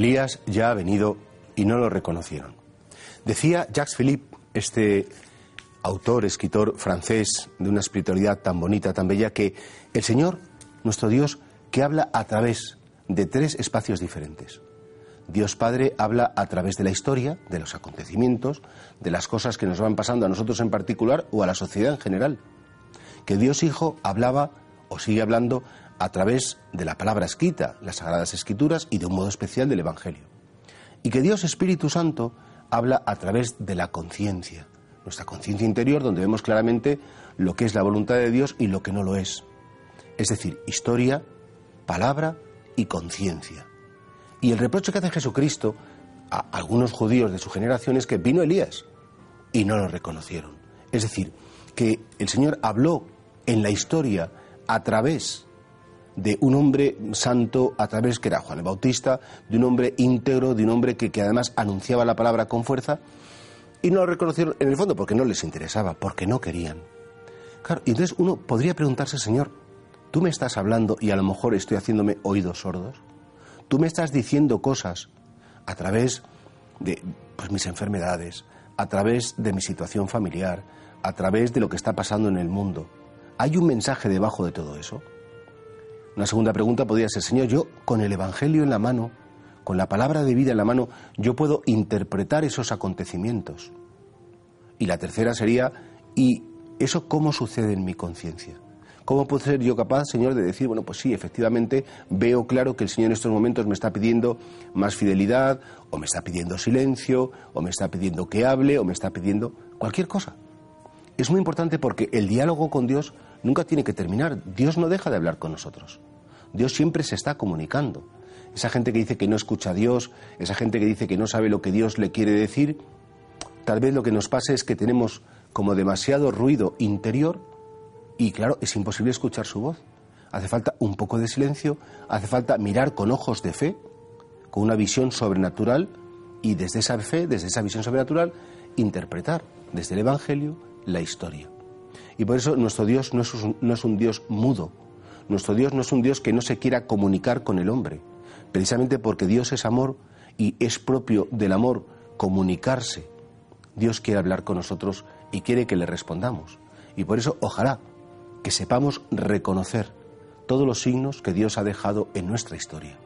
Elías ya ha venido y no lo reconocieron. Decía Jacques Philippe, este autor, escritor francés de una espiritualidad tan bonita, tan bella, que el Señor, nuestro Dios, que habla a través de tres espacios diferentes. Dios Padre habla a través de la historia, de los acontecimientos, de las cosas que nos van pasando a nosotros en particular o a la sociedad en general. Que Dios Hijo hablaba o sigue hablando a través de la palabra escrita, las Sagradas Escrituras y de un modo especial del Evangelio. Y que Dios Espíritu Santo habla a través de la conciencia, nuestra conciencia interior, donde vemos claramente lo que es la voluntad de Dios y lo que no lo es. Es decir, historia, palabra y conciencia. Y el reproche que hace Jesucristo a algunos judíos de su generación es que vino Elías y no lo reconocieron. Es decir, que el Señor habló en la historia a través de un hombre santo, a través que era Juan el Bautista, de un hombre íntegro, de un hombre que, que además anunciaba la palabra con fuerza, y no lo reconocieron en el fondo porque no les interesaba, porque no querían. Claro, y entonces uno podría preguntarse, Señor, tú me estás hablando y a lo mejor estoy haciéndome oídos sordos. Tú me estás diciendo cosas a través de pues, mis enfermedades, a través de mi situación familiar, a través de lo que está pasando en el mundo. ¿Hay un mensaje debajo de todo eso? Una segunda pregunta podría ser, Señor, yo con el Evangelio en la mano, con la palabra de vida en la mano, yo puedo interpretar esos acontecimientos. Y la tercera sería, ¿y eso cómo sucede en mi conciencia? ¿Cómo puedo ser yo capaz, Señor, de decir, bueno, pues sí, efectivamente, veo claro que el Señor en estos momentos me está pidiendo más fidelidad, o me está pidiendo silencio, o me está pidiendo que hable, o me está pidiendo cualquier cosa? Es muy importante porque el diálogo con Dios nunca tiene que terminar. Dios no deja de hablar con nosotros. Dios siempre se está comunicando. Esa gente que dice que no escucha a Dios, esa gente que dice que no sabe lo que Dios le quiere decir, tal vez lo que nos pase es que tenemos como demasiado ruido interior y claro, es imposible escuchar su voz. Hace falta un poco de silencio, hace falta mirar con ojos de fe, con una visión sobrenatural y desde esa fe, desde esa visión sobrenatural, interpretar desde el Evangelio la historia. Y por eso nuestro Dios no es, un, no es un Dios mudo, nuestro Dios no es un Dios que no se quiera comunicar con el hombre, precisamente porque Dios es amor y es propio del amor comunicarse. Dios quiere hablar con nosotros y quiere que le respondamos. Y por eso, ojalá que sepamos reconocer todos los signos que Dios ha dejado en nuestra historia.